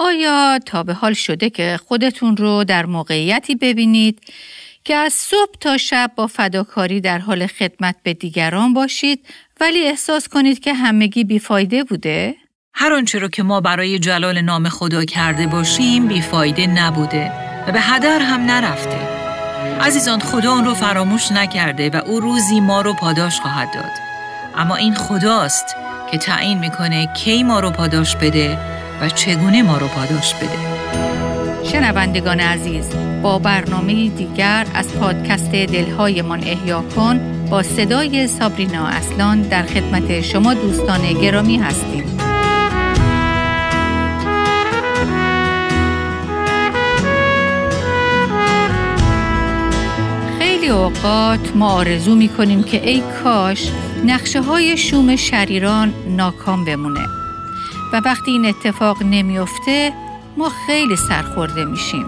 آیا تا به حال شده که خودتون رو در موقعیتی ببینید که از صبح تا شب با فداکاری در حال خدمت به دیگران باشید ولی احساس کنید که همگی بیفایده بوده؟ هر آنچه رو که ما برای جلال نام خدا کرده باشیم بیفایده نبوده و به هدر هم نرفته. عزیزان خدا اون رو فراموش نکرده و او روزی ما رو پاداش خواهد داد. اما این خداست که تعیین می‌کنه کی ما رو پاداش بده و چگونه ما رو پاداش بده. شنوندگان عزیز با برنامه دیگر از پادکست دلهایمان احیا کن با صدای سابرینا اصلان در خدمت شما دوستان گرامی هستیم اوقات ما آرزو می کنیم که ای کاش نقشه های شوم شریران ناکام بمونه و وقتی این اتفاق نمیافته ما خیلی سرخورده میشیم.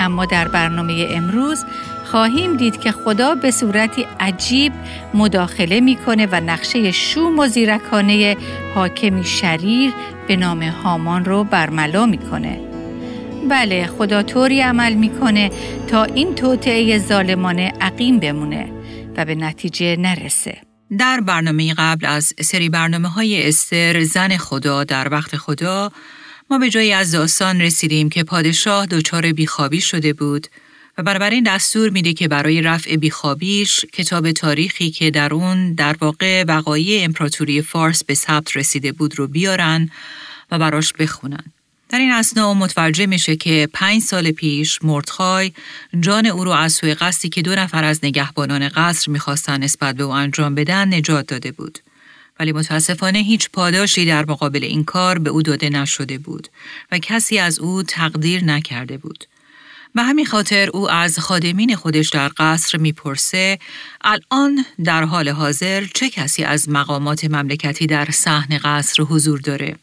اما در برنامه امروز خواهیم دید که خدا به صورتی عجیب مداخله می‌کنه و نقشه شوم و زیرکانه حاکمی شریر به نام هامان رو برملا می‌کنه. بله خدا طوری عمل می‌کنه تا این توطعه ظالمانه عقیم بمونه و به نتیجه نرسه. در برنامه قبل از سری برنامه های استر زن خدا در وقت خدا ما به جایی از داستان رسیدیم که پادشاه دچار بیخوابی شده بود و بنابراین دستور میده که برای رفع بیخوابیش کتاب تاریخی که در اون در واقع وقایع امپراتوری فارس به ثبت رسیده بود رو بیارن و براش بخونن. در این اسنا متوجه میشه که پنج سال پیش مردخای جان او رو از سوی قصدی که دو نفر از نگهبانان قصر می‌خواستن نسبت به او انجام بدن نجات داده بود. ولی متاسفانه هیچ پاداشی در مقابل این کار به او داده نشده بود و کسی از او تقدیر نکرده بود. به همین خاطر او از خادمین خودش در قصر می‌پرسه الان در حال حاضر چه کسی از مقامات مملکتی در صحن قصر حضور داره؟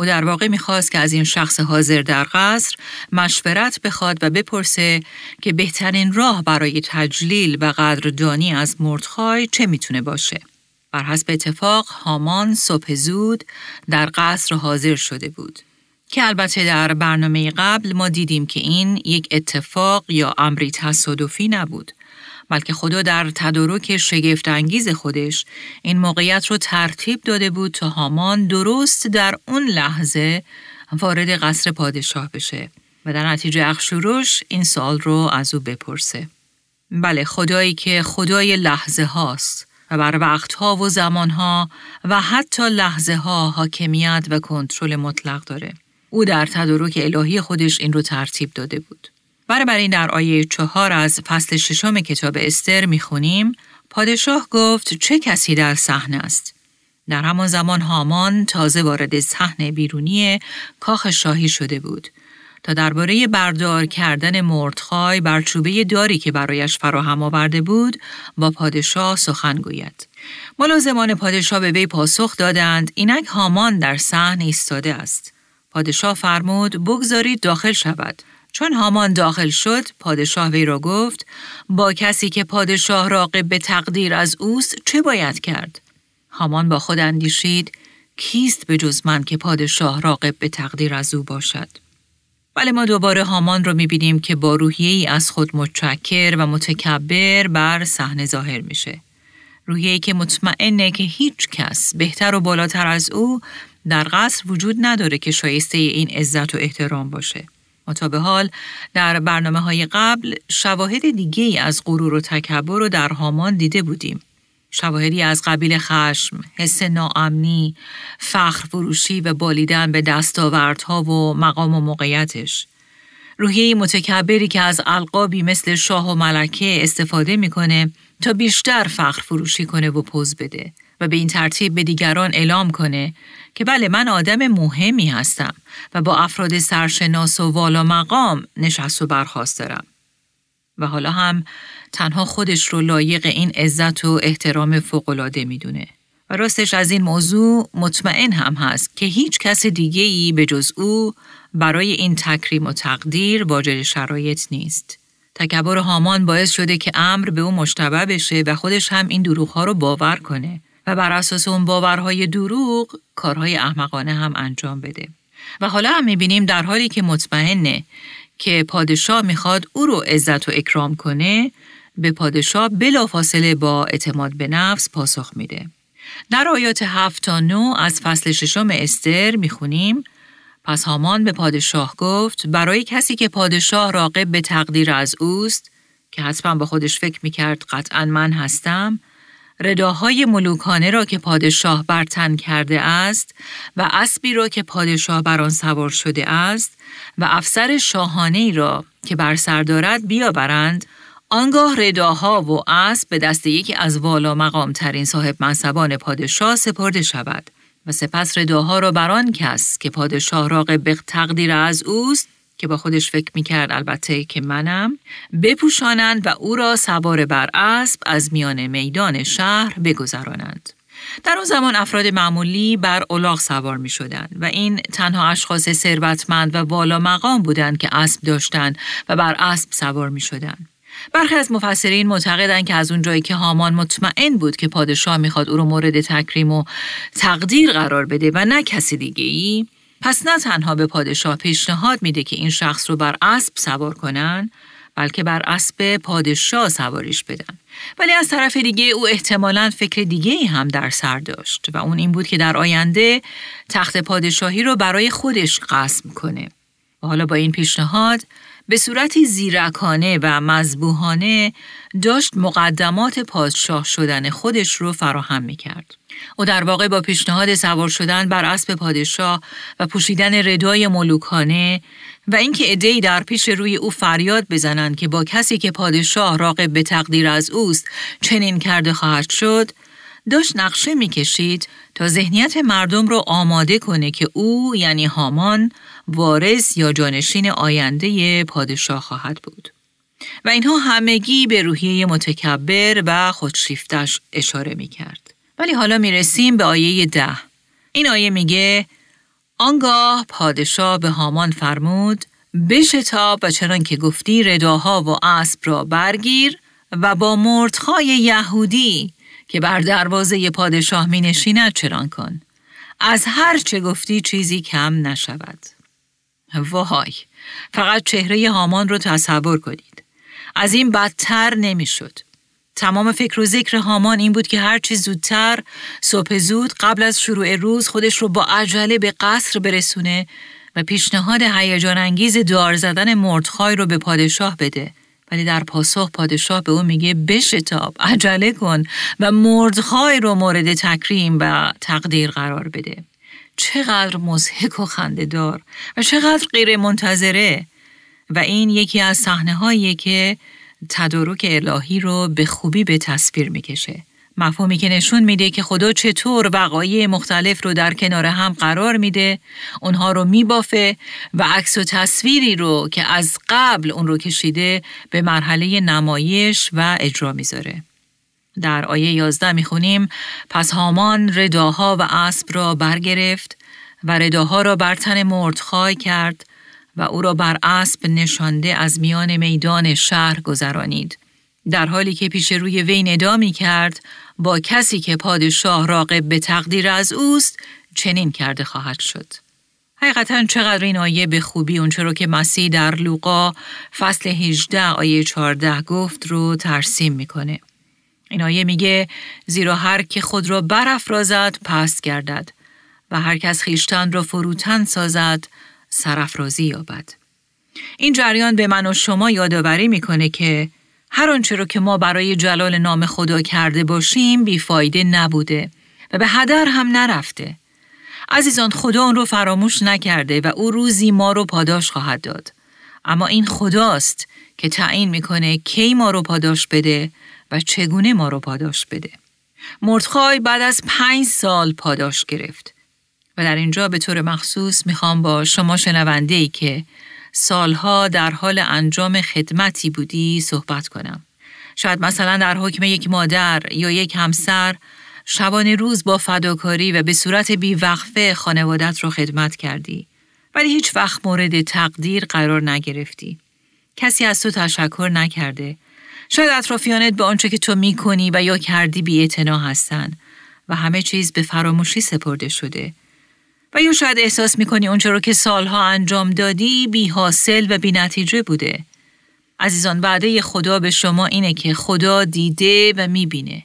او در واقع می‌خواست که از این شخص حاضر در قصر مشورت بخواد و بپرسه که بهترین راه برای تجلیل و قدردانی از مردخای چه می‌تونه باشه. بر حسب اتفاق هامان صبح زود در قصر حاضر شده بود. که البته در برنامه قبل ما دیدیم که این یک اتفاق یا امری تصادفی نبود. بلکه خدا در تدارک شگفت انگیز خودش این موقعیت رو ترتیب داده بود تا هامان درست در اون لحظه وارد قصر پادشاه بشه و در نتیجه اخشوروش این سال رو از او بپرسه. بله خدایی که خدای لحظه هاست و بر وقتها و زمانها و حتی لحظه ها حاکمیت و کنترل مطلق داره. او در تدارک الهی خودش این رو ترتیب داده بود. برای این در آیه چهار از فصل ششم کتاب استر می‌خونیم پادشاه گفت چه کسی در صحنه است؟ در همان زمان هامان تازه وارد صحنه بیرونی کاخ شاهی شده بود تا درباره بردار کردن مردخای بر چوبه داری که برایش فراهم آورده بود با پادشاه سخن گوید. ملازمان پادشاه به وی پاسخ دادند اینک هامان در صحن ایستاده است. پادشاه فرمود بگذارید داخل شود. چون هامان داخل شد، پادشاه وی را گفت با کسی که پادشاه راقب به تقدیر از اوست چه باید کرد؟ هامان با خود اندیشید کیست به جز من که پادشاه راقب به تقدیر از او باشد؟ ولی ما دوباره هامان رو می‌بینیم که با روحیه ای از خود متشکر و متکبر بر صحنه ظاهر میشه. روحیه ای که مطمئنه که هیچ کس بهتر و بالاتر از او در قصر وجود نداره که شایسته این عزت و احترام باشه. تا به حال در برنامه های قبل شواهد دیگه ای از غرور و تکبر رو در هامان دیده بودیم. شواهدی از قبیل خشم، حس ناامنی، فخر فروشی و بالیدن به دستاوردها و مقام و موقعیتش. روحیه متکبری که از القابی مثل شاه و ملکه استفاده می‌کنه تا بیشتر فخر فروشی کنه و پوز بده و به این ترتیب به دیگران اعلام کنه که بله من آدم مهمی هستم و با افراد سرشناس و والا مقام نشست و برخواست دارم. و حالا هم تنها خودش رو لایق این عزت و احترام فوقالعاده می‌دونه. و راستش از این موضوع مطمئن هم هست که هیچ کس دیگه ای به جز او برای این تکریم و تقدیر واجد شرایط نیست. تکبر هامان باعث شده که امر به او مشتبه بشه و خودش هم این دروغ رو باور کنه و بر اساس اون باورهای دروغ کارهای احمقانه هم انجام بده. و حالا هم می‌بینیم در حالی که مطمئنه که پادشاه می‌خواد او رو عزت و اکرام کنه به پادشاه بلافاصله با اعتماد به نفس پاسخ میده. در آیات هفت تا نو از فصل ششم استر می‌خونیم پس هامان به پادشاه گفت برای کسی که پادشاه راقب به تقدیر از اوست که حتما با خودش فکر می‌کرد قطعا من هستم رداهای ملوکانه را که پادشاه بر تن کرده است و اسبی را که پادشاه بر آن سوار شده است و افسر شاهانه را که بر سر دارد بیاورند آنگاه رداها و اسب به دست یکی از والا مقام ترین صاحب منصبان پادشاه سپرده شود و سپس رداها را بر آن کس که پادشاه راقب تقدیر از اوست که با خودش فکر می‌کرد البته که منم بپوشانند و او را سوار بر اسب از میان میدان شهر بگذرانند. در اون زمان افراد معمولی بر الاغ سوار می شدن و این تنها اشخاص ثروتمند و والا مقام بودند که اسب داشتند و بر اسب سوار می شدن. برخی از مفسرین معتقدند که از اونجایی که هامان مطمئن بود که پادشاه می‌خواد او رو مورد تکریم و تقدیر قرار بده و نه کسی دیگه ای پس نه تنها به پادشاه پیشنهاد میده که این شخص رو بر اسب سوار کنن بلکه بر اسب پادشاه سواریش بدن. ولی از طرف دیگه او احتمالا فکر دیگه هم در سر داشت و اون این بود که در آینده تخت پادشاهی رو برای خودش قسم کنه. و حالا با این پیشنهاد به صورتی زیرکانه و مذبوحانه داشت مقدمات پادشاه شدن خودش رو فراهم می کرد. او در واقع با پیشنهاد سوار شدن بر اسب پادشاه و پوشیدن ردای ملوکانه و اینکه عدهای در پیش روی او فریاد بزنند که با کسی که پادشاه راقب به تقدیر از اوست چنین کرده خواهد شد داشت نقشه می‌کشید تا ذهنیت مردم رو آماده کنه که او یعنی هامان وارث یا جانشین آینده پادشاه خواهد بود. و اینها همگی به روحیه متکبر و خودشیفتش اشاره می کرد. ولی حالا می رسیم به آیه ده. این آیه میگه آنگاه پادشاه به هامان فرمود بشتاب و چنان که گفتی رداها و اسب را برگیر و با مردخای یهودی که بر دروازه پادشاه می نشیند چران کن. از هر چه گفتی چیزی کم نشود. وای فقط چهره هامان رو تصور کنید. از این بدتر نمی‌شد. تمام فکر و ذکر هامان این بود که هرچی زودتر صبح زود قبل از شروع روز خودش رو با عجله به قصر برسونه و پیشنهاد هیجان انگیز دار زدن مردخای رو به پادشاه بده ولی در پاسخ پادشاه به او میگه بشتاب عجله کن و مردخای رو مورد تکریم و تقدیر قرار بده چقدر مزهک و خندهدار و چقدر غیر منتظره و این یکی از صحنه که تدارک الهی رو به خوبی به تصویر می‌کشه. مفهومی که نشون میده که خدا چطور وقایع مختلف رو در کنار هم قرار میده، اونها رو میبافه و عکس و تصویری رو که از قبل اون رو کشیده به مرحله نمایش و اجرا می‌ذاره. در آیه 11 می‌خونیم پس هامان رداها و اسب را برگرفت و رداها را بر تن مردخای کرد و او را بر اسب نشانده از میان میدان شهر گذرانید. در حالی که پیش روی وی ندا می کرد با کسی که پادشاه راقب به تقدیر از اوست چنین کرده خواهد شد. حقیقتا چقدر این آیه به خوبی اونچه رو که مسیح در لوقا فصل 18 آیه 14 گفت رو ترسیم می‌کنه. این آیه میگه زیرا هر که خود را برافرازد پست گردد و هر کس خیشتن را فروتن سازد سرافرازی یابد. این جریان به من و شما یادآوری می‌کنه که هر آنچه رو که ما برای جلال نام خدا کرده باشیم بیفایده نبوده و به هدر هم نرفته. عزیزان خدا اون رو فراموش نکرده و او روزی ما رو پاداش خواهد داد. اما این خداست که تعیین می‌کنه کی ما رو پاداش بده و چگونه ما رو پاداش بده. مردخای بعد از پنج سال پاداش گرفت و در اینجا به طور مخصوص می‌خوام با شما شنونده ای که سالها در حال انجام خدمتی بودی صحبت کنم. شاید مثلا در حکم یک مادر یا یک همسر شبانه روز با فداکاری و به صورت بیوقفه خانوادت رو خدمت کردی ولی هیچ وقت مورد تقدیر قرار نگرفتی. کسی از تو تشکر نکرده. شاید اطرافیانت به آنچه که تو می‌کنی و یا کردی بی هستن و همه چیز به فراموشی سپرده شده و یا شاید احساس می‌کنی اونچه رو که سالها انجام دادی بی حاصل و بی نتیجه بوده. عزیزان وعده خدا به شما اینه که خدا دیده و می‌بینه.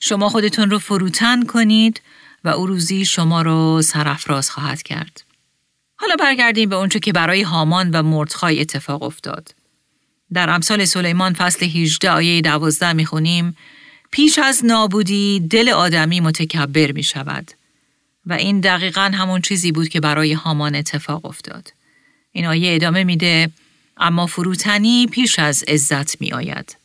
شما خودتون رو فروتن کنید و او روزی شما رو سرفراز خواهد کرد. حالا برگردیم به اونچه که برای هامان و مردخای اتفاق افتاد. در امثال سلیمان فصل 18 آیه 12 می‌خونیم پیش از نابودی دل آدمی متکبر می شود. و این دقیقا همون چیزی بود که برای هامان اتفاق افتاد. این آیه ادامه میده اما فروتنی پیش از عزت می آید.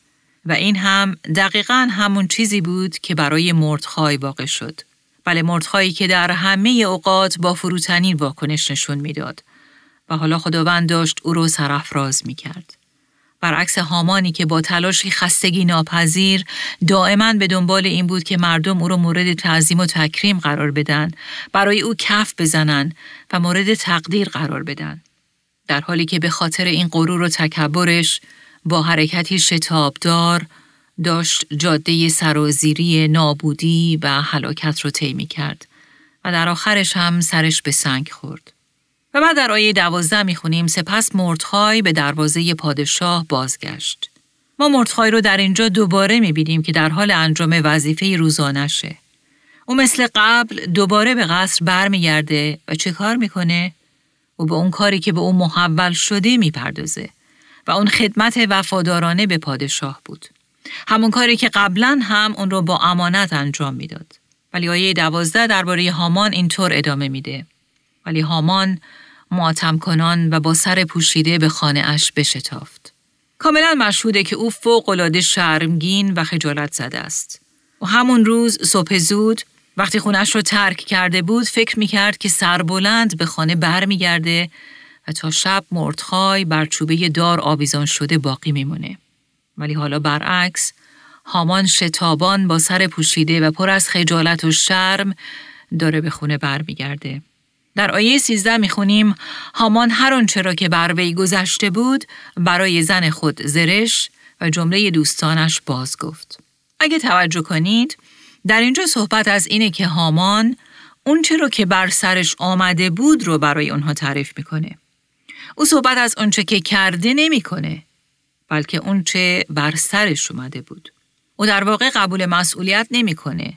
و این هم دقیقا همون چیزی بود که برای مردخای واقع شد. بله مردخایی که در همه اوقات با فروتنی واکنش نشون می‌داد و حالا خداوند داشت او رو سرافراز می کرد. برعکس هامانی که با تلاشی خستگی ناپذیر دائما به دنبال این بود که مردم او را مورد تعظیم و تکریم قرار بدن برای او کف بزنن و مورد تقدیر قرار بدن در حالی که به خاطر این غرور و تکبرش با حرکتی شتابدار داشت جاده سرازیری نابودی و هلاکت رو طی کرد و در آخرش هم سرش به سنگ خورد. و بعد در آیه دوازده می‌خونیم سپس مردخای به دروازه پادشاه بازگشت. ما مردخای رو در اینجا دوباره می‌بینیم که در حال انجام وظیفه روزانشه. او مثل قبل دوباره به قصر برمیگرده و چه کار می‌کنه؟ او به اون کاری که به اون محول شده می‌پردازه و اون خدمت وفادارانه به پادشاه بود. همون کاری که قبلا هم اون رو با امانت انجام می‌داد. ولی آیه دوازده درباره هامان اینطور ادامه میده. ولی هامان معتم کنان و با سر پوشیده به خانه اش بشتافت. کاملا مشهوده که او فوق العاده شرمگین و خجالت زده است. و همون روز صبح زود وقتی خونش رو ترک کرده بود فکر می‌کرد که سربلند به خانه برمیگرده و تا شب مردخای بر چوبه دار آویزان شده باقی میمونه. ولی حالا برعکس هامان شتابان با سر پوشیده و پر از خجالت و شرم داره به خونه برمیگرده. در آیه 13 می‌خونیم هامان هر آنچه را که بر وی گذشته بود برای زن خود زرش و جمله دوستانش باز گفت. اگه توجه کنید در اینجا صحبت از اینه که هامان اونچه رو که بر سرش آمده بود رو برای اونها تعریف می‌کنه. او صحبت از اونچه که کرده نمی‌کنه بلکه اونچه بر سرش اومده بود. او در واقع قبول مسئولیت نمی‌کنه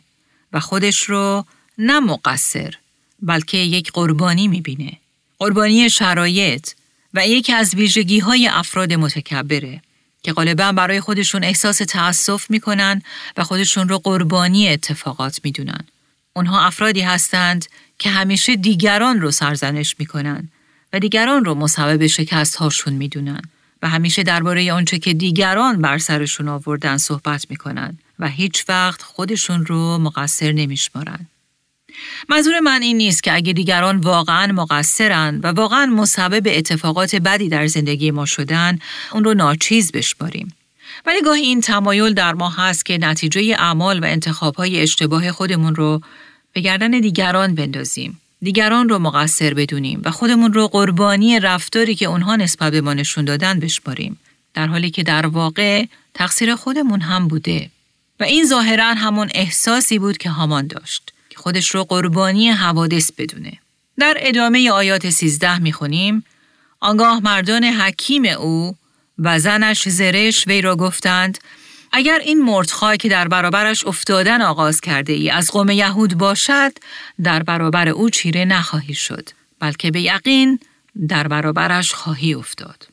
و خودش رو نه مقصر بلکه یک قربانی می‌بینه. قربانی شرایط و یکی از ویژگی های افراد متکبره که غالبا برای خودشون احساس تأسف می‌کنن و خودشون رو قربانی اتفاقات می‌دونن. اونها افرادی هستند که همیشه دیگران رو سرزنش می‌کنن و دیگران رو مسبب شکست هاشون می‌دونن و همیشه درباره آنچه که دیگران بر سرشون آوردن صحبت می‌کنن و هیچ وقت خودشون رو مقصر نمیشمارن. منظور من این نیست که اگه دیگران واقعا مقصرن و واقعا مسبب اتفاقات بدی در زندگی ما شدن اون رو ناچیز بشماریم. ولی گاهی این تمایل در ما هست که نتیجه اعمال و انتخابهای اشتباه خودمون رو به گردن دیگران بندازیم. دیگران رو مقصر بدونیم و خودمون رو قربانی رفتاری که اونها نسبت به ما نشون دادن بشماریم. در حالی که در واقع تقصیر خودمون هم بوده. و این ظاهرا همون احساسی بود که هامان داشت. خودش رو قربانی حوادث بدونه. در ادامه آیات 13 می‌خونیم آنگاه مردان حکیم او و زنش زرش وی را گفتند اگر این مردخای که در برابرش افتادن آغاز کرده ای از قوم یهود باشد در برابر او چیره نخواهی شد بلکه به یقین در برابرش خواهی افتاد.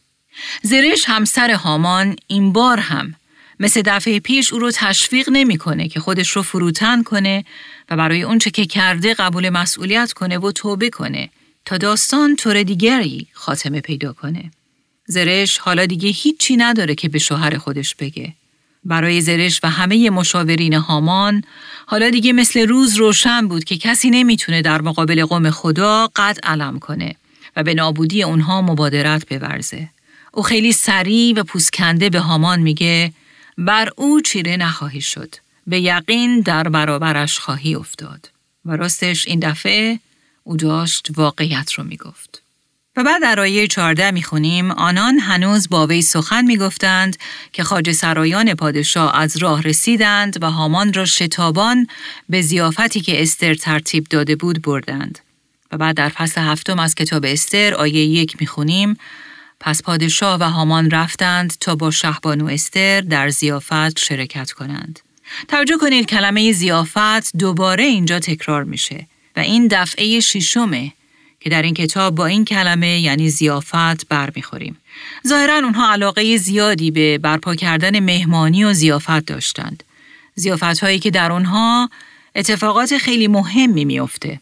زرش همسر هامان این بار هم مثل دفعه پیش او رو تشویق نمی‌کنه که خودش رو فروتن کنه و برای اونچه که کرده قبول مسئولیت کنه و توبه کنه تا داستان طور دیگری خاتمه پیدا کنه. زرش حالا دیگه هیچی نداره که به شوهر خودش بگه. برای زرش و همه مشاورین هامان حالا دیگه مثل روز روشن بود که کسی نمی‌تونه در مقابل قوم خدا قد علم کنه و به نابودی اونها مبادرت بورزه. او خیلی سریع و پوسکنده به هامان میگه بر او چیره نخواهی شد. به یقین در برابرش خواهی افتاد. و راستش این دفعه او داشت واقعیت رو می‌گفت. و بعد در آیه 14 می‌خونیم آنان هنوز با وی سخن می‌گفتند که خاج سرایان پادشاه از راه رسیدند و هامان را شتابان به زیافتی که استر ترتیب داده بود بردند. و بعد در فصل هفتم از کتاب استر آیه یک می‌خونیم پس پادشاه و هامان رفتند تا با شهبانو استر در زیافت شرکت کنند. توجه کنید کلمه زیافت دوباره اینجا تکرار میشه و این دفعه ششمه که در این کتاب با این کلمه یعنی زیافت برمیخوریم. ظاهرا اونها علاقه زیادی به برپا کردن مهمانی و زیافت داشتند. زیافت هایی که در اونها اتفاقات خیلی مهمی میافته.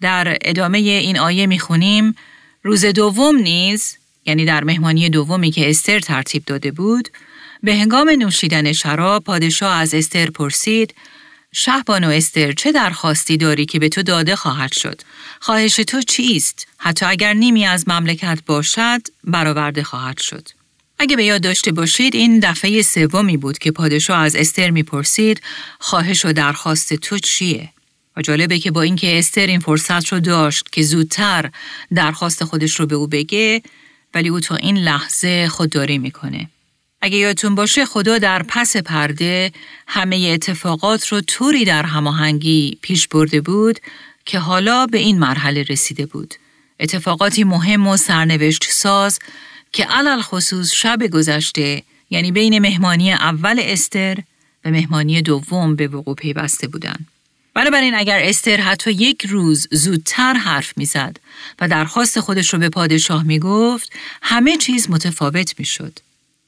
در ادامه این آیه می‌خونیم روز دوم نیز یعنی در مهمانی دومی که استر ترتیب داده بود به هنگام نوشیدن شراب پادشاه از استر پرسید شهبانو استر چه درخواستی داری که به تو داده خواهد شد؟ خواهش تو چیست؟ حتی اگر نیمی از مملکت باشد برآورده خواهد شد. اگه به یاد داشته باشید این دفعه سومی بود که پادشاه از استر می‌پرسید خواهش و درخواست تو چیه؟ و جالبه که با اینکه استر این فرصت رو داشت که زودتر درخواست خودش رو به او بگه ولی او تا این لحظه خودداری می‌کنه. اگه یادتون باشه خدا در پس پرده همه اتفاقات رو طوری در هماهنگی پیش برده بود که حالا به این مرحله رسیده بود. اتفاقاتی مهم و سرنوشت ساز که علل خصوص شب گذشته یعنی بین مهمانی اول استر و مهمانی دوم به وقوع پیوسته بودند. بنابراین اگر استر حتی یک روز زودتر حرف می‌زد و درخواست خودش رو به پادشاه می گفت همه چیز متفاوت می شد.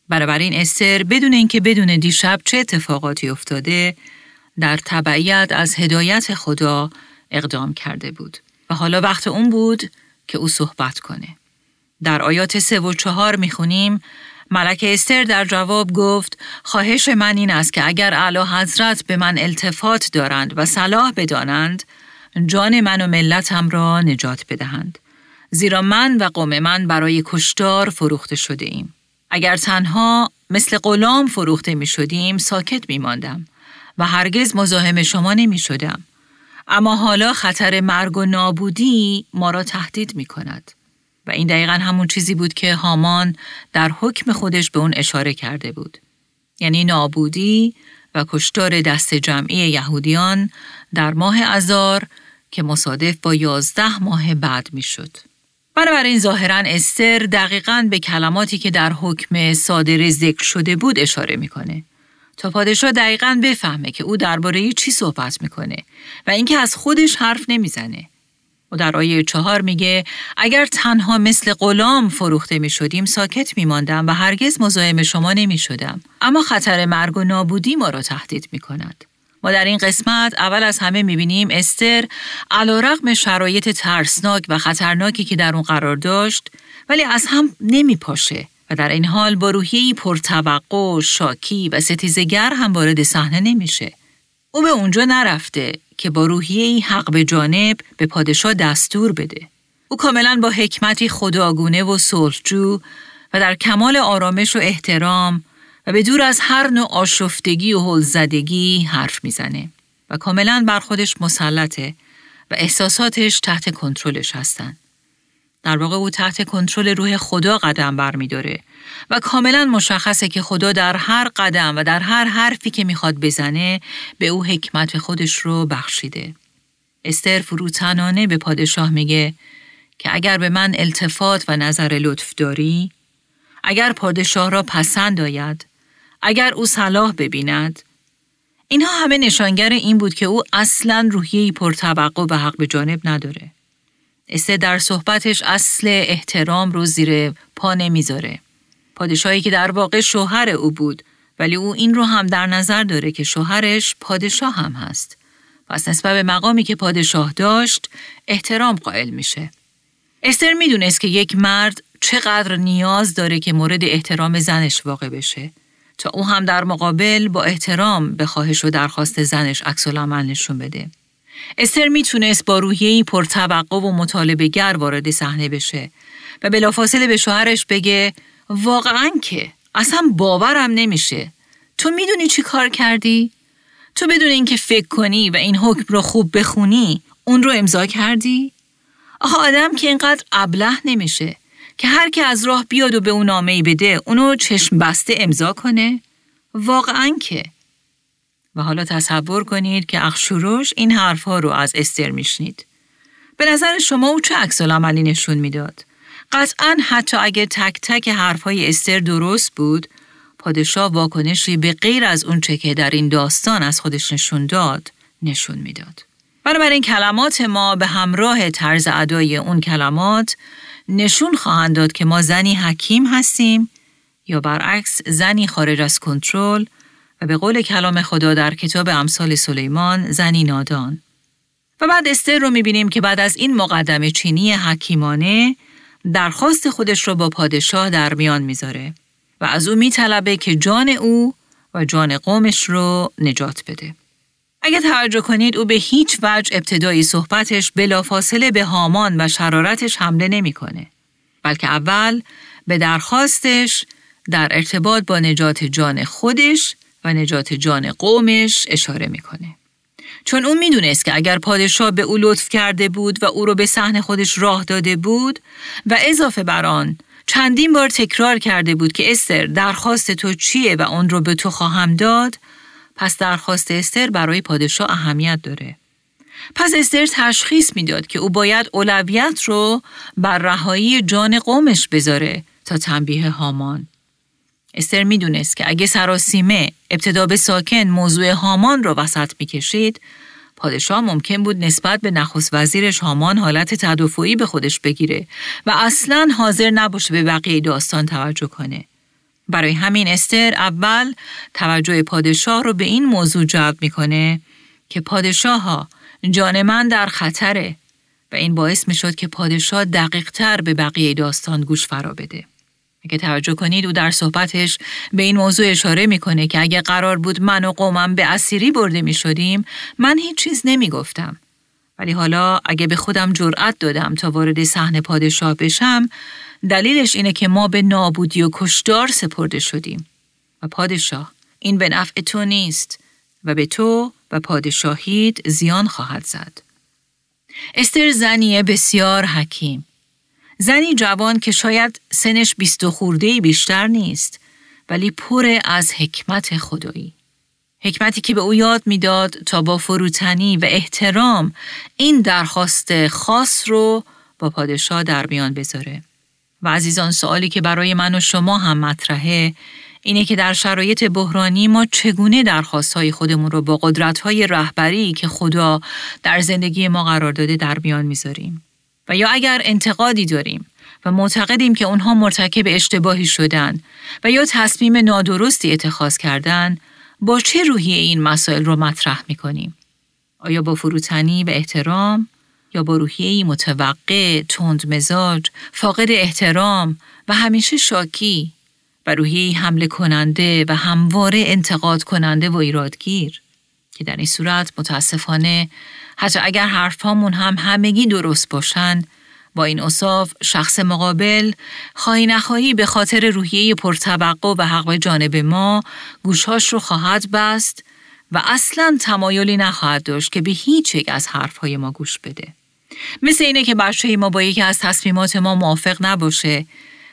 بنابراین استر بدون اینکه بدون دیشب چه اتفاقاتی افتاده در تبعیت از هدایت خدا اقدام کرده بود و حالا وقت اون بود که او صحبت کنه. در آیات سه و چهار می‌خونیم ملک استر در جواب گفت خواهش من این است که اگر اعلی حضرت به من التفات دارند و صلاح بدانند جان من و ملتم را نجات بدهند. زیرا من و قوم من برای کشتار فروخته شده ایم. اگر تنها مثل غلام فروخته می شدیم ساکت می ماندم و هرگز مزاحم شما نمی شدم. اما حالا خطر مرگ و نابودی ما را تهدید می کند. و این دقیقا همون چیزی بود که هامان در حکم خودش به اون اشاره کرده بود. یعنی نابودی و کشتار دست جمعی یهودیان در ماه ازار که مصادف با یازده ماه بعد می شد. بنابراین ظاهرا استر دقیقا به کلماتی که در حکم صادر ذکر شده بود اشاره می‌کنه تا پادشاه دقیقا بفهمه که او درباره چی صحبت می‌کنه و اینکه از خودش حرف نمی‌زنه و در آیه چهار میگه اگر تنها مثل غلام فروخته می شدیم ساکت می ماندم و هرگز مزاحم شما نمی شدم. اما خطر مرگ و نابودی ما را تهدید می کند. ما در این قسمت اول از همه می‌بینیم استر علا رقم شرایط ترسناک و خطرناکی که در اون قرار داشت ولی از هم نمیپاشه و در این حال با روحیهی پرتوقع، شاکی و ستیزگر هم وارد صحنه نمیشه. او به اونجا نرفته که با روحیهی حق به جانب به پادشاه دستور بده. او کاملا با حکمتی خداگونه و صلحجو و در کمال آرامش و احترام و به دور از هر نوع آشفتگی و هلزدگی حرف می‌زنه و کاملا بر خودش مسلطه و احساساتش تحت کنترلش هستن. در واقع او تحت کنترل روح خدا قدم برمیداره و کاملا مشخصه که خدا در هر قدم و در هر حرفی که می‌خواد بزنه به او حکمت خودش رو بخشیده. استر فروتنانه به پادشاه میگه که اگر به من التفات و نظر لطف داری، اگر پادشاه را پسند آید اگر او صلاح ببیند اینها همه نشانگر این بود که او اصلا روحیهی پرتوقع و حق به جانب نداره. استه در صحبتش اصل احترام رو زیر پا نمی‌ذاره. پادشاهی که در واقع شوهر او بود ولی او این رو هم در نظر داره که شوهرش پادشاه هم هست. پس نسبت به مقامی که پادشاه داشت احترام قائل میشه. استر می‌دونست که یک مرد چقدر نیاز داره که مورد احترام زنش واقع بشه تا او هم در مقابل با احترام به خواهش و درخواست زنش عکس نشون بده. استر می‌تونست با روحیه‌ای پرتوقع و مطالبه گر وارد صحنه بشه و بلافاصله به شوهرش بگه واقعا که اصلا باورم نمیشه تو می‌دونی چی کار کردی؟ تو بدون اینکه فکر کنی و این حکم رو خوب بخونی اون رو امضا کردی؟ آخه آدم که اینقدر ابله نمیشه که هر که از راه بیاد و به اون نامه بده اونو چشم بسته امضا کنه واقعا که و حالا تصور کنید که اخشوروش این حرفها رو از استر میشنید به نظر شما او چه عکس عملی نشون می‌داد؟ قطعا حتی اگر تک تک حرفهای استر درست بود، پادشاه واکنشی به غیر از اونچه که در این داستان از خودش نشون داد، نشون می‌داد. بنابراین کلمات ما به همراه طرز ادای اون کلمات نشون خواهند داد که ما زنی حکیم هستیم یا برعکس زنی خارج از کنترل به قول کلام خدا در کتاب امثال سلیمان زنی نادان. و بعد استر رو می‌بینیم که بعد از این مقدمه چینی حکیمانه درخواست خودش رو با پادشاه در میان می‌ذاره و از او میطلبه که جان او و جان قومش رو نجات بده. اگر توجه کنید او به هیچ وجه ابتدایی صحبتش بلافاصله به هامان و شرارتش حمله نمی‌کنه بلکه اول به درخواستش در ارتباط با نجات جان خودش و نجات جان قومش اشاره می‌کنه. چون اون می‌دونست که اگر پادشاه به او لطف کرده بود و او رو به صحن خودش راه داده بود و اضافه بر آن چندین بار تکرار کرده بود که استر درخواست تو چیه و اون رو به تو خواهم داد پس درخواست استر برای پادشاه اهمیت داره. پس استر تشخیص می‌داد که او باید اولویت رو بر رهایی جان قومش بذاره تا تنبیه هامان. استر می‌دونست که اگه سراسیمه ابتدا به ساکن موضوع هامان رو وسط می‌کشید پادشاه ممکن بود نسبت به نخست وزیرش هامان حالت تدافعی به خودش بگیره و اصلا حاضر نباشه به بقیه داستان توجه کنه. برای همین استر اول توجه پادشاه رو به این موضوع جلب می‌کنه که پادشاه ها جان من در خطره و این باعث می شد که پادشاه دقیق تر به بقیه داستان گوش فرا بده. اگه توجه کنید او در صحبتش به این موضوع اشاره می‌کنه که اگه قرار بود من و قومم به اسیری برده می شدیم من هیچ چیز نمی گفتم. ولی حالا اگه به خودم جرأت دادم تا وارد صحنه پادشاه بشم دلیلش اینه که ما به نابودی و کشدار سپرده شدیم و پادشاه این به نفع تو نیست و به تو و پادشاهید زیان خواهد زد. استر زنی بسیار حکیم زنی جوان که شاید سنش بیست و خورده بیشتر نیست ولی پر از حکمت خدایی. حکمتی که به او یاد می‌داد تا با فروتنی و احترام این درخواست خاص رو با پادشاه در میان بذاره. و عزیزان سوالی که برای من و شما هم مطرحه اینه که در شرایط بحرانی ما چگونه درخواستهای خودمون رو با قدرتهای رهبری که خدا در زندگی ما قرار داده در میان می‌ذاریم. و یا اگر انتقادی داریم و معتقدیم که اونها مرتکب اشتباهی شدن و یا تصمیم نادرستی اتخاذ کردن با چه روحیه این مسائل رو مطرح می‌کنیم؟ آیا با فروتنی و احترام یا با روحیه متوقع، تند مزاج، فاقد احترام و همیشه شاکی و روحیه حمله کننده و همواره انتقاد کننده و ایرادگیر که در این صورت متاسفانه حتی اگر حرفهامون هم همگی درست باشن با این اصاف شخص مقابل خواهی نخواهی به خاطر روحیه پرتوقع و حق جانب ما گوشهاش رو خواهد بست و اصلا تمایلی نخواهد داشت که به هیچ یک از حرفهای ما گوش بده. مثل اینه که بچه ما با یکی از تصمیمات ما موافق نباشه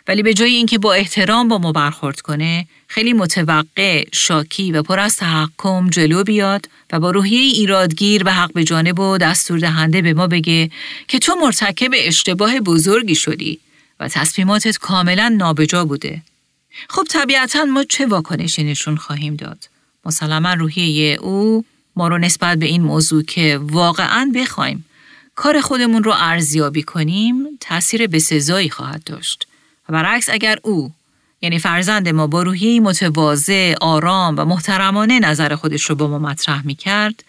ولی به جای اینکه با احترام با ما برخورد کنه خیلی متوقع، شاکی و پر از تحکم جلو بیاد و با روحیه ایرادگیر و حق به جانب و دستور دهنده به ما بگه که تو مرتکب اشتباه بزرگی شدی و تصمیماتت کاملا نابجا بوده. خب طبیعتا ما چه واکنشی نشون خواهیم داد؟ مسلما روحیه او ما رو نسبت به این موضوع که واقعا بخوایم کار خودمون رو ارزیابی کنیم تاثیر بسزایی خواهد داشت. و برعکس اگر او یعنی فرزند ما با روحی متواضع، آرام و محترمانه نظر خودش رو با ما مطرح می کرد،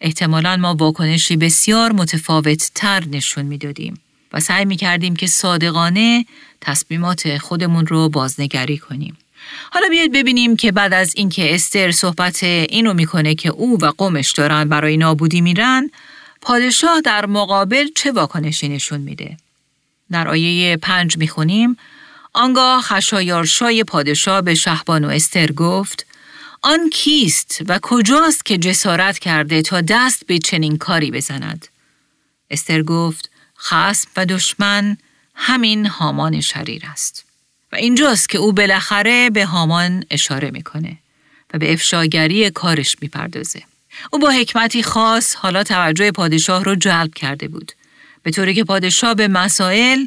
احتمالا ما واکنشی بسیار متفاوت تر نشون می‌دادیم و سعی می کردیم که صادقانه تصمیمات خودمون رو بازنگری کنیم. حالا بیاید ببینیم که بعد از اینکه استر صحبت اینو می‌کنه که او و قومش دارن برای نابودی میرن، پادشاه در مقابل چه واکنشی نشون میده؟ در آیه پنج می‌خونیم آنگاه خشایارشای پادشاه به شهبان و استر گفت آن کیست و کجاست که جسارت کرده تا دست به چنین کاری بزند؟ استر گفت خسب و دشمن همین هامان شریر است. و اینجاست که او بالاخره به هامان اشاره می‌کنه و به افشاگری کارش می‌پردازه. او با حکمتی خاص حالا توجه پادشاه رو جلب کرده بود به طوری که پادشاه به مسائل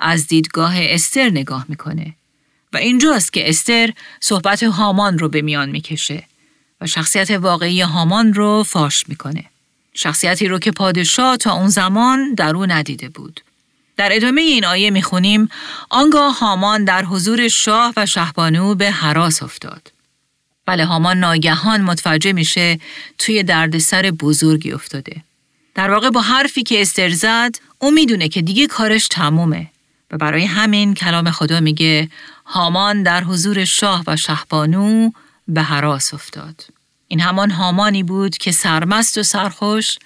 از دیدگاه استر نگاه می‌کنه و اینجاست که استر صحبت هامان رو به میان می‌کشه و شخصیت واقعی هامان رو فاش می‌کنه. شخصیتی رو که پادشاه تا اون زمان در او ندیده بود. در ادامه این آیه می‌خونیم آنگاه هامان در حضور شاه و شهبانو به حراس افتاد. بله هامان ناگهان متوجه میشه توی دردسر بزرگی افتاده. در واقع با حرفی که استر زد او می‌دونه که دیگه کارش تمومه و برای همین کلام خدا میگه هامان در حضور شاه و شهبانو به حراس افتاد. این همان هامانی بود که سرمست و سرخوش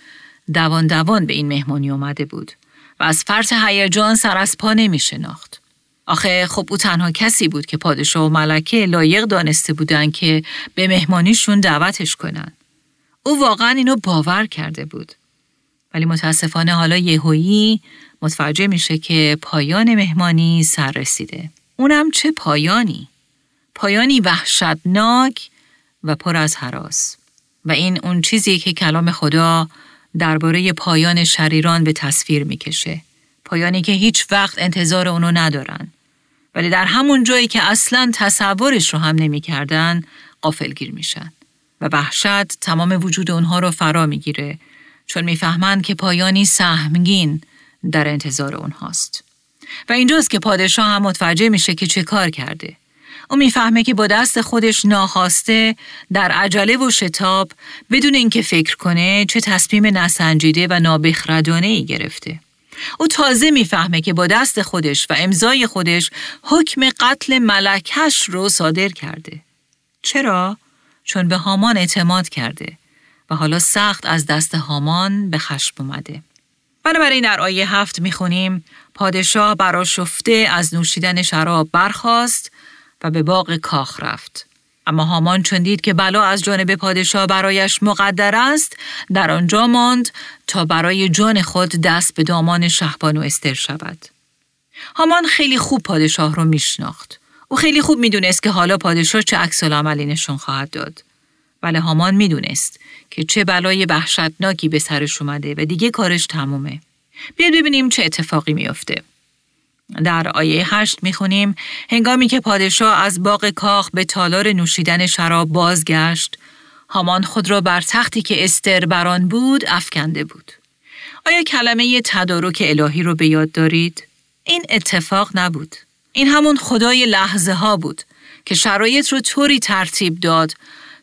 دوان دوان به این مهمانی اومده بود و از فرط هیجان سر از پا نمی شناخت. آخه خب او تنها کسی بود که پادشاه و ملکه لایق دانسته بودن که به مهمانیشون دعوتش کنن. او واقعا اینو باور کرده بود. ولی متاسفانه حالا یهویی متوجه میشه که پایان مهمانی سر رسیده. اونم چه پایانی؟ پایانی وحشتناک و پر از حراس. و این اون چیزی که کلام خدا درباره پایان شریران به تصویر می‌کشه. پایانی که هیچ وقت انتظار اونو ندارن. ولی در همون جایی که اصلا تصورش رو هم نمی‌کردن قافلگیر میشن. و وحشت تمام وجود اونها رو فرا می‌گیره چون می‌فهمند که پایانی سهمگین در انتظار اونهاست. و اینجاست که پادشاه هم متوجه میشه که چه کار کرده. او می‌فهمه که با دست خودش ناخواسته در عجله و شتاب بدون اینکه فکر کنه چه تصمیم نسنجیده و نابخردانه ای گرفته. او تازه می‌فهمه که با دست خودش و امضای خودش حکم قتل ملکش رو صادر کرده. چرا؟ چون به هامان اعتماد کرده و حالا سخت از دست هامان به خشم اومده. بنابراین در آیه هفت می‌خونیم پادشاه براشفته از نوشیدن شراب برخاست و به باغ کاخ رفت. اما هامان چون دید که بلا از جانب پادشاه برایش مقدر است در آنجا ماند تا برای جان خود دست به دامان شهبانو استر شود. هامان خیلی خوب پادشاه رو میشناخت. او خیلی خوب می‌دونست که حالا پادشاه چه عکس عملی نشون خواهد داد. ولی هامان می‌دونست که چه بلای وحشتناکی به سرش اومده و دیگه کارش تمومه. بیاد ببینیم چه اتفاقی میافته. در آیه هشت می‌خونیم هنگامی که پادشاه از باغ کاخ به تالار نوشیدن شراب بازگشت هامان خود را بر تختی که استر بران بود افکنده بود. آیا کلمه تدارک الهی رو به یاد دارید؟ این اتفاق نبود. این همون خدای لحظه ها بود که شرایط رو طوری ترتیب داد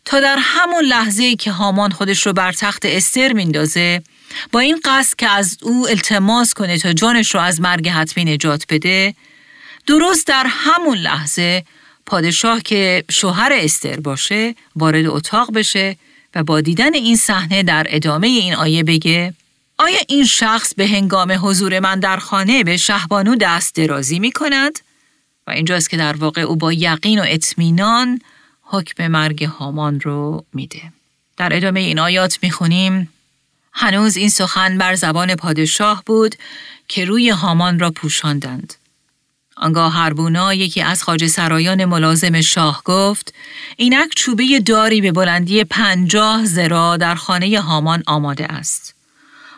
تا در همون لحظه که هامان خودش رو بر تخت استر میندازه با این قصد که از او التماس کنه تا جانش رو از مرگ حتمی نجات بده درست در همون لحظه پادشاه که شوهر استر باشه وارد اتاق بشه و با دیدن این صحنه در ادامه این آیه بگه آیا این شخص به هنگام حضور من در خانه به شهبانو دست درازی می کند؟ و اینجاست که در واقع او با یقین و اطمینان حکم مرگ هامان رو میده. در ادامه این آیات می‌خونیم هنوز این سخن بر زبان پادشاه بود که روی هامان را پوشاندند. آنگاه هربونا یکی از خاج سرایان ملازم شاه گفت اینک چوبه داری به بلندی پنجاه زرا در خانه هامان آماده است.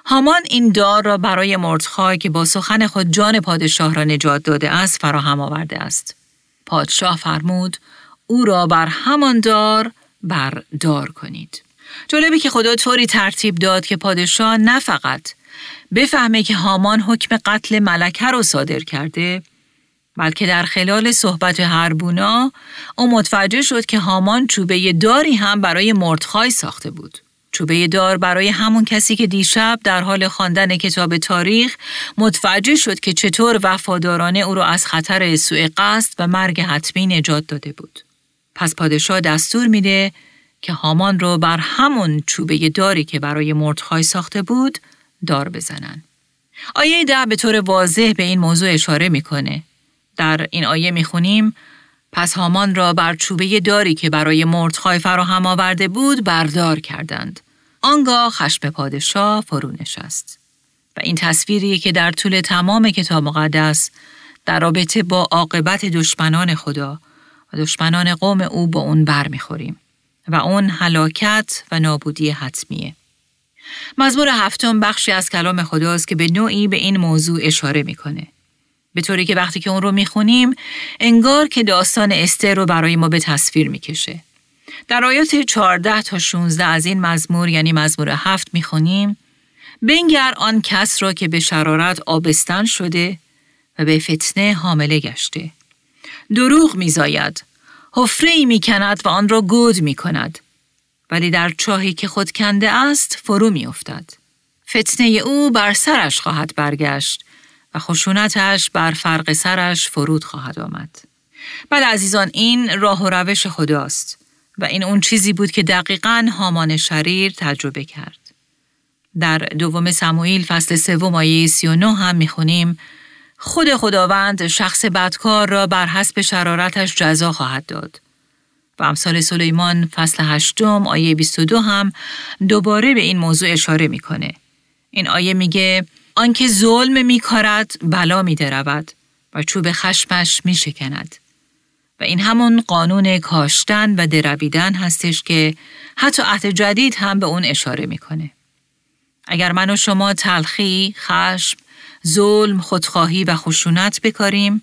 هامان این دار را برای مردخای که با سخن خود جان پادشاه را نجات داده است فراهم آورده است. پادشاه فرمود او را بر همان دار بردار کنید. جالبی که خدا طوری ترتیب داد که پادشاه نه فقط بفهمه که هامان حکم قتل ملکه رو صادر کرده بلکه در خلال صحبت هربونا او متوجه شد که هامان چوبه داری هم برای مردخای ساخته بود. چوبه دار برای همون کسی که دیشب در حال خواندن کتاب تاریخ متوجه شد که چطور وفادارانه او را از خطر سوء قصد و مرگ حتمی نجات داده بود. پس پادشاه دستور میده که هامان رو بر همون چوبه داری که برای مردخای ساخته بود دار بزنن. آیه ده به طور واضح به این موضوع اشاره می‌کنه. در این آیه می‌خونیم پس هامان را بر چوبه داری که برای مردخای فراهم آورده بود بردار کردند. آنگاه خشم پادشاه فرو نشست. و این تصویری که در طول تمام کتاب مقدس در رابطه با عاقبت دشمنان خدا دشمنان قوم او با اون برمیخوریم و اون هلاکت و نابودی حتمیه. مزمور هفتم بخشی از کلام خداست که به نوعی به این موضوع اشاره می‌کنه. به طوری که وقتی که اون رو می‌خونیم انگار که داستان استر رو برای ما به تصویر می‌کشه. در آیات 14 تا 16 از این مزمور یعنی مزمور هفت می‌خونیم بنگر آن کس را که به شرارت آبستن شده و به فتنه حامله گشته. دروغ میزاید، حفره ای می‌کند و آن را گود می‌کند. ولی در چاهی که خود کنده است فرو میافتد. فتنه او بر سرش خواهد برگشت و خشونتش بر فرق سرش فرود خواهد آمد. بله عزیزان این راه و روش خداست و این اون چیزی بود که دقیقا هامان شریر تجربه کرد. در دوم سموئیل فصل سوم آیه 39 هم می‌خونیم خود خداوند شخص بدکار را بر حسب شرارتش جزا خواهد داد. و امثال سلیمان فصل هشتم آیه 22 هم دوباره به این موضوع اشاره می‌کنه. این آیه میگه آنکه ظلم میکارد بلا میدرود و چوب خشمش میشکند. و این همون قانون کاشتن و درویدن هستش که حتی عهد جدید هم به اون اشاره می‌کنه. اگر من و شما تلخی، خشم، ظلم، خودخواهی و خشونت بکاریم،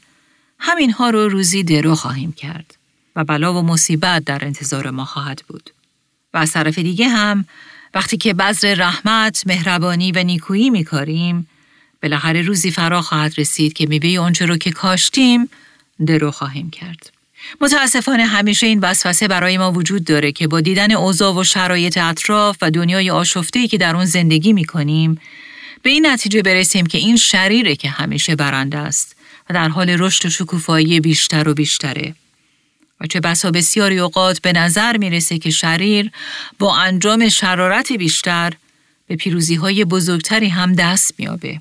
همینها رو روزی درو خواهیم کرد و بلا و مصیبت در انتظار ما خواهد بود. و از طرف دیگه هم وقتی که بذر رحمت، مهربانی و نیکویی میکاریم، بالاخره روزی فرا خواهد رسید که میوه آنچه رو که کاشتیم درو خواهیم کرد. متاسفانه همیشه این وسوسه برای ما وجود داره که با دیدن اوضاع و شرایط اطراف و دنیای آشفته‌ای که در اون زندگی می کنیم به این نتیجه برسیم که این شریره که همیشه برنده است و در حال رشد و شکوفایی بیشتر و بیشتره. و چه بسا بسیاری اوقات به نظر می‌رسه که شریر با انجام شرارت بیشتر به پیروزی های بزرگتری هم دست میابه.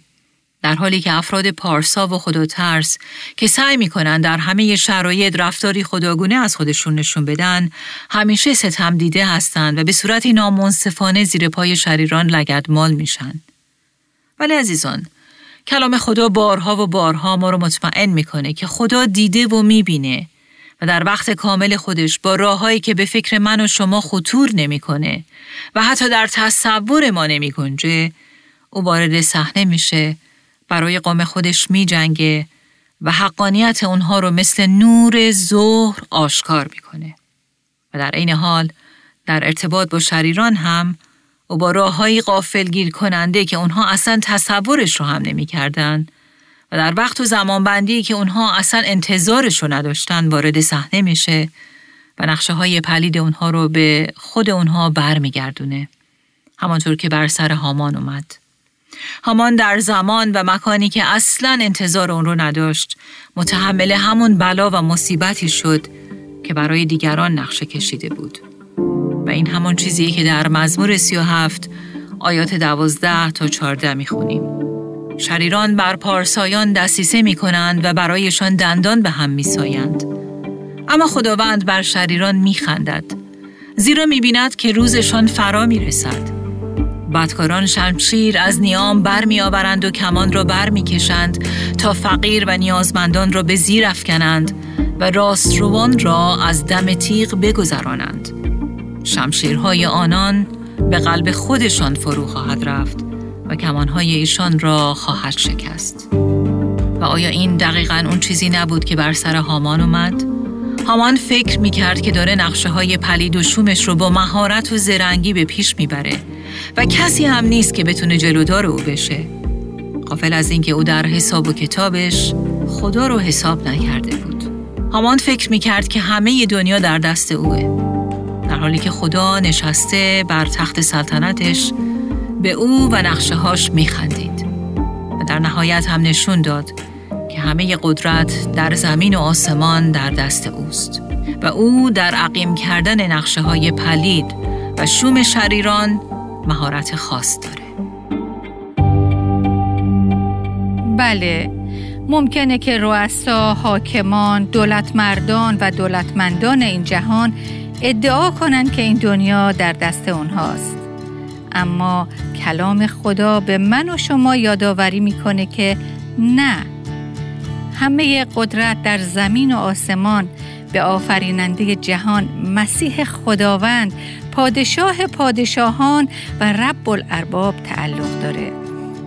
در حالی که افراد پارسا و خدا ترس که سعی می‌کنن در همه شرایط رفتاری خداگونه از خودشون نشون بدن همیشه ستم دیده هستند و به صورت نامنصفانه زیر پای شریران لگدمال میشن. ولی عزیزان کلام خدا بارها و بارها ما رو مطمئن می‌کنه که خدا دیده و می‌بینه و در وقت کامل خودش با راههایی که به فکر من و شما خطور نمی‌کنه و حتی در تصور ما نمیگنجه او وارد صحنه میشه برای قوم خودش می جنگه و حقانیت اونها رو مثل نور ظهر آشکار می‌کنه. و در عین حال در ارتباط با شریران هم و با های غافل کننده که اونها اصلا تصورش رو هم نمی‌کردن و در وقت و زمان بندی که اونها اصلا انتظارش رو نداشتن وارد صحنه میشه و نقشه های پلید اونها رو به خود اونها برمیگردونه. همانطور که بر سر هامان اومد. همان در زمان و مکانی که اصلا انتظار اون رو نداشت متحمل همون بلا و مصیبتی شد که برای دیگران نقشه کشیده بود و این همان چیزیه که در مزمور سی و هفت آیات دوازده تا چارده می‌خونیم. شریران بر پارسایان دستیسه می‌کنند و برایشان دندان به هم میسایند. اما خداوند بر شریران میخندد زیرا می‌بیند که روزشان فرا می‌رسد. بدکاران شمشیر از نیام بر می و کمان را بر می کشند تا فقیر و نیازمندان را به زیر افکنند و راستروان را از دم تیغ بگذرانند. شمشیرهای آنان به قلب خودشان فرو خواهد رفت و کمانهای ایشان را خواهد شکست. و آیا این دقیقا اون چیزی نبود که بر سر هامان اومد؟ هامان فکر می کرد که داره نقشه های پلید و شومش رو با مهارت و زرنگی به پیش می‌بره و کسی هم نیست که بتونه جلودار او بشه. قافل از اینکه او در حساب و کتابش خدا رو حساب نکرده بود. هامان فکر می‌کرد که همه دنیا در دست اوه. حالی که خدا نشسته بر تخت سلطنتش به او و نقشه هاش میخندید. و در نهایت هم نشون داد که همه قدرت در زمین و آسمان در دست اوست. و او در عقیم کردن نقشه های پلید و شوم شریران مهارت خاص داره بله ممکنه که رؤسا، حاکمان، دولتمردان و دولتمندان این جهان ادعا کنند که این دنیا در دست اونهاست. اما کلام خدا به من و شما یادآوری می‌کنه که نه همه قدرت در زمین و آسمان به آفریننده جهان مسیح خداوند پادشاه پادشاهان و رب الارباب تعلق داره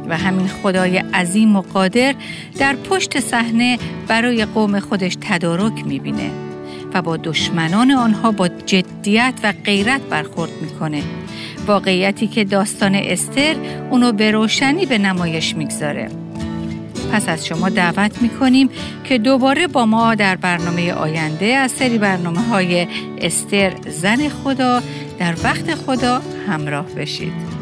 و همین خدای عظیم و قادر در پشت صحنه برای قوم خودش تدارک می‌بینه و با دشمنان آنها با جدیت و غیرت برخورد می‌کنه واقعیتی که داستان استر اونو به روشنی به نمایش می‌گذاره پس از شما دعوت می‌کنیم که دوباره با ما در برنامه آینده از سری برنامه های استر زن خدا در وقت خدا همراه بشید.